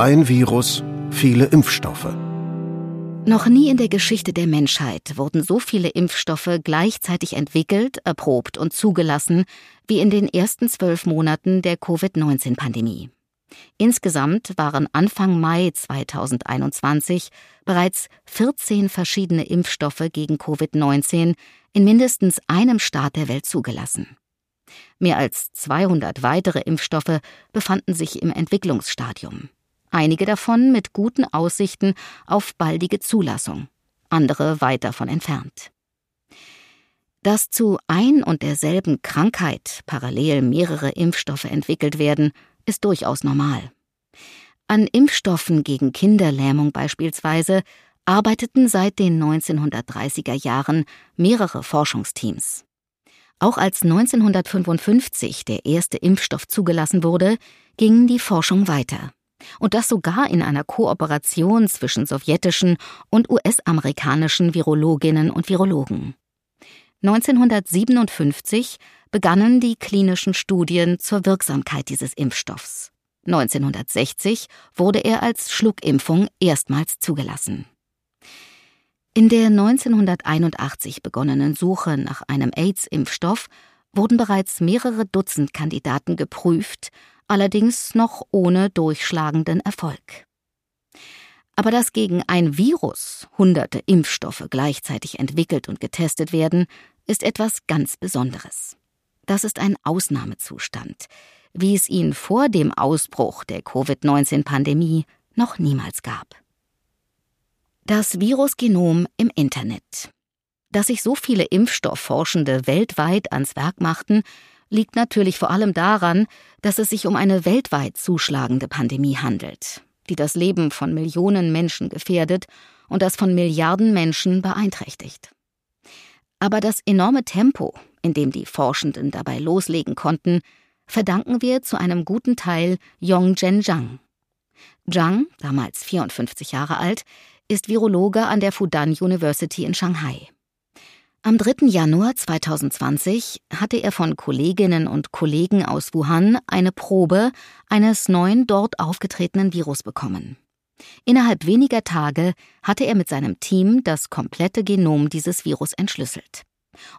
Ein Virus, viele Impfstoffe. Noch nie in der Geschichte der Menschheit wurden so viele Impfstoffe gleichzeitig entwickelt, erprobt und zugelassen wie in den ersten zwölf Monaten der Covid-19-Pandemie. Insgesamt waren Anfang Mai 2021 bereits 14 verschiedene Impfstoffe gegen Covid-19 in mindestens einem Staat der Welt zugelassen. Mehr als 200 weitere Impfstoffe befanden sich im Entwicklungsstadium einige davon mit guten Aussichten auf baldige Zulassung, andere weit davon entfernt. Dass zu ein und derselben Krankheit parallel mehrere Impfstoffe entwickelt werden, ist durchaus normal. An Impfstoffen gegen Kinderlähmung beispielsweise arbeiteten seit den 1930er Jahren mehrere Forschungsteams. Auch als 1955 der erste Impfstoff zugelassen wurde, ging die Forschung weiter und das sogar in einer Kooperation zwischen sowjetischen und US-amerikanischen Virologinnen und Virologen. 1957 begannen die klinischen Studien zur Wirksamkeit dieses Impfstoffs. 1960 wurde er als Schluckimpfung erstmals zugelassen. In der 1981 begonnenen Suche nach einem AIDS-Impfstoff wurden bereits mehrere Dutzend Kandidaten geprüft allerdings noch ohne durchschlagenden Erfolg. Aber dass gegen ein Virus hunderte Impfstoffe gleichzeitig entwickelt und getestet werden, ist etwas ganz Besonderes. Das ist ein Ausnahmezustand, wie es ihn vor dem Ausbruch der Covid-19-Pandemie noch niemals gab. Das Virusgenom im Internet. Dass sich so viele Impfstoffforschende weltweit ans Werk machten, liegt natürlich vor allem daran, dass es sich um eine weltweit zuschlagende Pandemie handelt, die das Leben von Millionen Menschen gefährdet und das von Milliarden Menschen beeinträchtigt. Aber das enorme Tempo, in dem die Forschenden dabei loslegen konnten, verdanken wir zu einem guten Teil Yongzhen Zhang. Zhang, damals 54 Jahre alt, ist Virologe an der Fudan University in Shanghai. Am 3. Januar 2020 hatte er von Kolleginnen und Kollegen aus Wuhan eine Probe eines neuen dort aufgetretenen Virus bekommen. Innerhalb weniger Tage hatte er mit seinem Team das komplette Genom dieses Virus entschlüsselt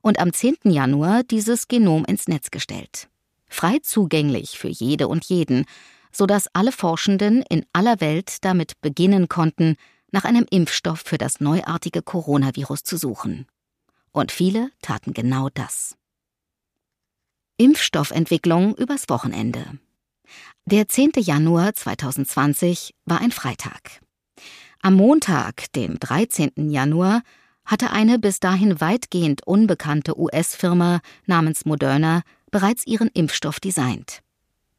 und am 10. Januar dieses Genom ins Netz gestellt. Frei zugänglich für jede und jeden, sodass alle Forschenden in aller Welt damit beginnen konnten, nach einem Impfstoff für das neuartige Coronavirus zu suchen. Und viele taten genau das. Impfstoffentwicklung übers Wochenende. Der 10. Januar 2020 war ein Freitag. Am Montag, dem 13. Januar, hatte eine bis dahin weitgehend unbekannte US-Firma namens Moderna bereits ihren Impfstoff designt.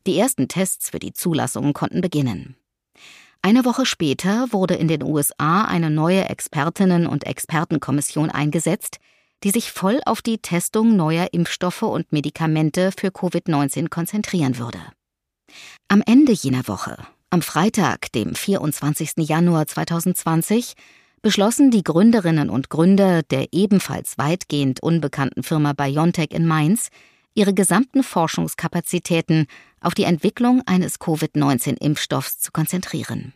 Die ersten Tests für die Zulassung konnten beginnen. Eine Woche später wurde in den USA eine neue Expertinnen- und Expertenkommission eingesetzt, die sich voll auf die Testung neuer Impfstoffe und Medikamente für Covid-19 konzentrieren würde. Am Ende jener Woche, am Freitag, dem 24. Januar 2020, beschlossen die Gründerinnen und Gründer der ebenfalls weitgehend unbekannten Firma BioNTech in Mainz, ihre gesamten Forschungskapazitäten auf die Entwicklung eines Covid-19-Impfstoffs zu konzentrieren.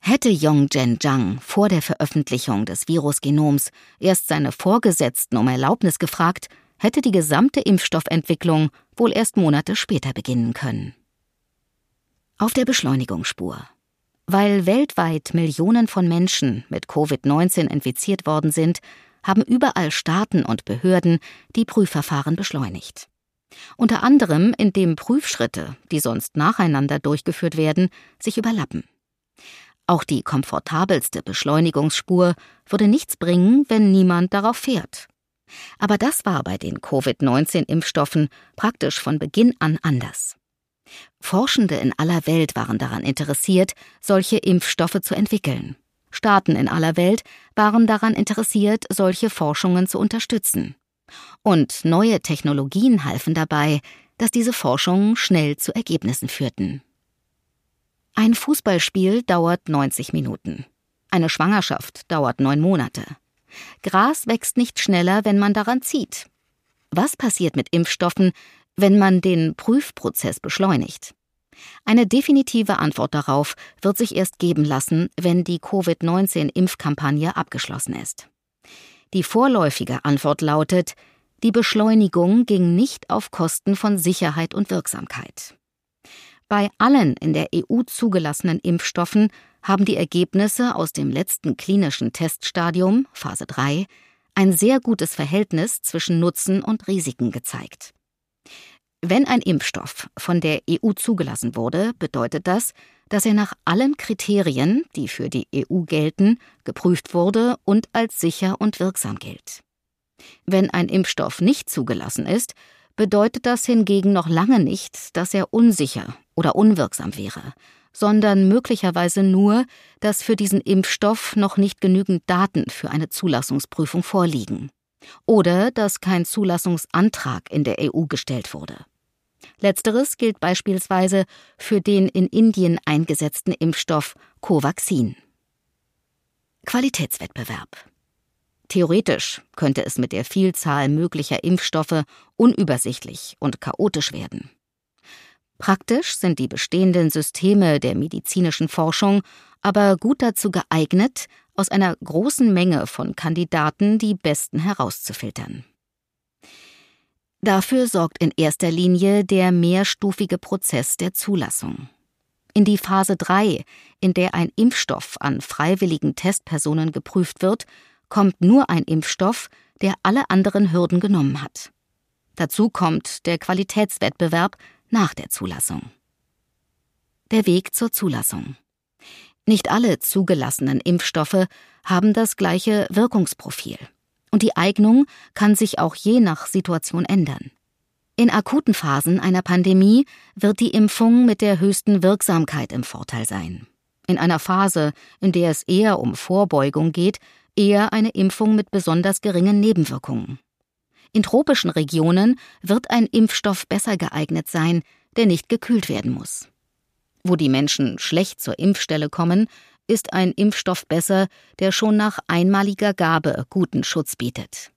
Hätte Yongzhen Zhang vor der Veröffentlichung des Virusgenoms erst seine Vorgesetzten um Erlaubnis gefragt, hätte die gesamte Impfstoffentwicklung wohl erst Monate später beginnen können. Auf der Beschleunigungsspur. Weil weltweit Millionen von Menschen mit Covid-19 infiziert worden sind, haben überall Staaten und Behörden die Prüfverfahren beschleunigt. Unter anderem, indem Prüfschritte, die sonst nacheinander durchgeführt werden, sich überlappen. Auch die komfortabelste Beschleunigungsspur würde nichts bringen, wenn niemand darauf fährt. Aber das war bei den Covid-19-Impfstoffen praktisch von Beginn an anders. Forschende in aller Welt waren daran interessiert, solche Impfstoffe zu entwickeln. Staaten in aller Welt waren daran interessiert, solche Forschungen zu unterstützen. Und neue Technologien halfen dabei, dass diese Forschungen schnell zu Ergebnissen führten. Ein Fußballspiel dauert 90 Minuten. Eine Schwangerschaft dauert neun Monate. Gras wächst nicht schneller, wenn man daran zieht. Was passiert mit Impfstoffen, wenn man den Prüfprozess beschleunigt? Eine definitive Antwort darauf wird sich erst geben lassen, wenn die Covid-19-Impfkampagne abgeschlossen ist. Die vorläufige Antwort lautet, die Beschleunigung ging nicht auf Kosten von Sicherheit und Wirksamkeit. Bei allen in der EU zugelassenen Impfstoffen haben die Ergebnisse aus dem letzten klinischen Teststadium, Phase 3, ein sehr gutes Verhältnis zwischen Nutzen und Risiken gezeigt. Wenn ein Impfstoff von der EU zugelassen wurde, bedeutet das, dass er nach allen Kriterien, die für die EU gelten, geprüft wurde und als sicher und wirksam gilt. Wenn ein Impfstoff nicht zugelassen ist, bedeutet das hingegen noch lange nicht, dass er unsicher oder unwirksam wäre, sondern möglicherweise nur, dass für diesen Impfstoff noch nicht genügend Daten für eine Zulassungsprüfung vorliegen oder dass kein Zulassungsantrag in der EU gestellt wurde. Letzteres gilt beispielsweise für den in Indien eingesetzten Impfstoff Covaxin. Qualitätswettbewerb. Theoretisch könnte es mit der Vielzahl möglicher Impfstoffe unübersichtlich und chaotisch werden. Praktisch sind die bestehenden Systeme der medizinischen Forschung aber gut dazu geeignet, aus einer großen Menge von Kandidaten die besten herauszufiltern. Dafür sorgt in erster Linie der mehrstufige Prozess der Zulassung. In die Phase 3, in der ein Impfstoff an freiwilligen Testpersonen geprüft wird, kommt nur ein Impfstoff, der alle anderen Hürden genommen hat. Dazu kommt der Qualitätswettbewerb nach der Zulassung. Der Weg zur Zulassung. Nicht alle zugelassenen Impfstoffe haben das gleiche Wirkungsprofil. Und die Eignung kann sich auch je nach Situation ändern. In akuten Phasen einer Pandemie wird die Impfung mit der höchsten Wirksamkeit im Vorteil sein. In einer Phase, in der es eher um Vorbeugung geht, eher eine Impfung mit besonders geringen Nebenwirkungen. In tropischen Regionen wird ein Impfstoff besser geeignet sein, der nicht gekühlt werden muss. Wo die Menschen schlecht zur Impfstelle kommen, ist ein Impfstoff besser, der schon nach einmaliger Gabe guten Schutz bietet.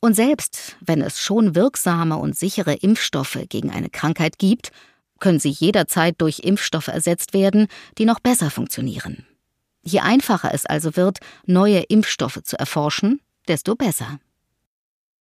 Und selbst wenn es schon wirksame und sichere Impfstoffe gegen eine Krankheit gibt, können sie jederzeit durch Impfstoffe ersetzt werden, die noch besser funktionieren. Je einfacher es also wird, neue Impfstoffe zu erforschen, desto besser.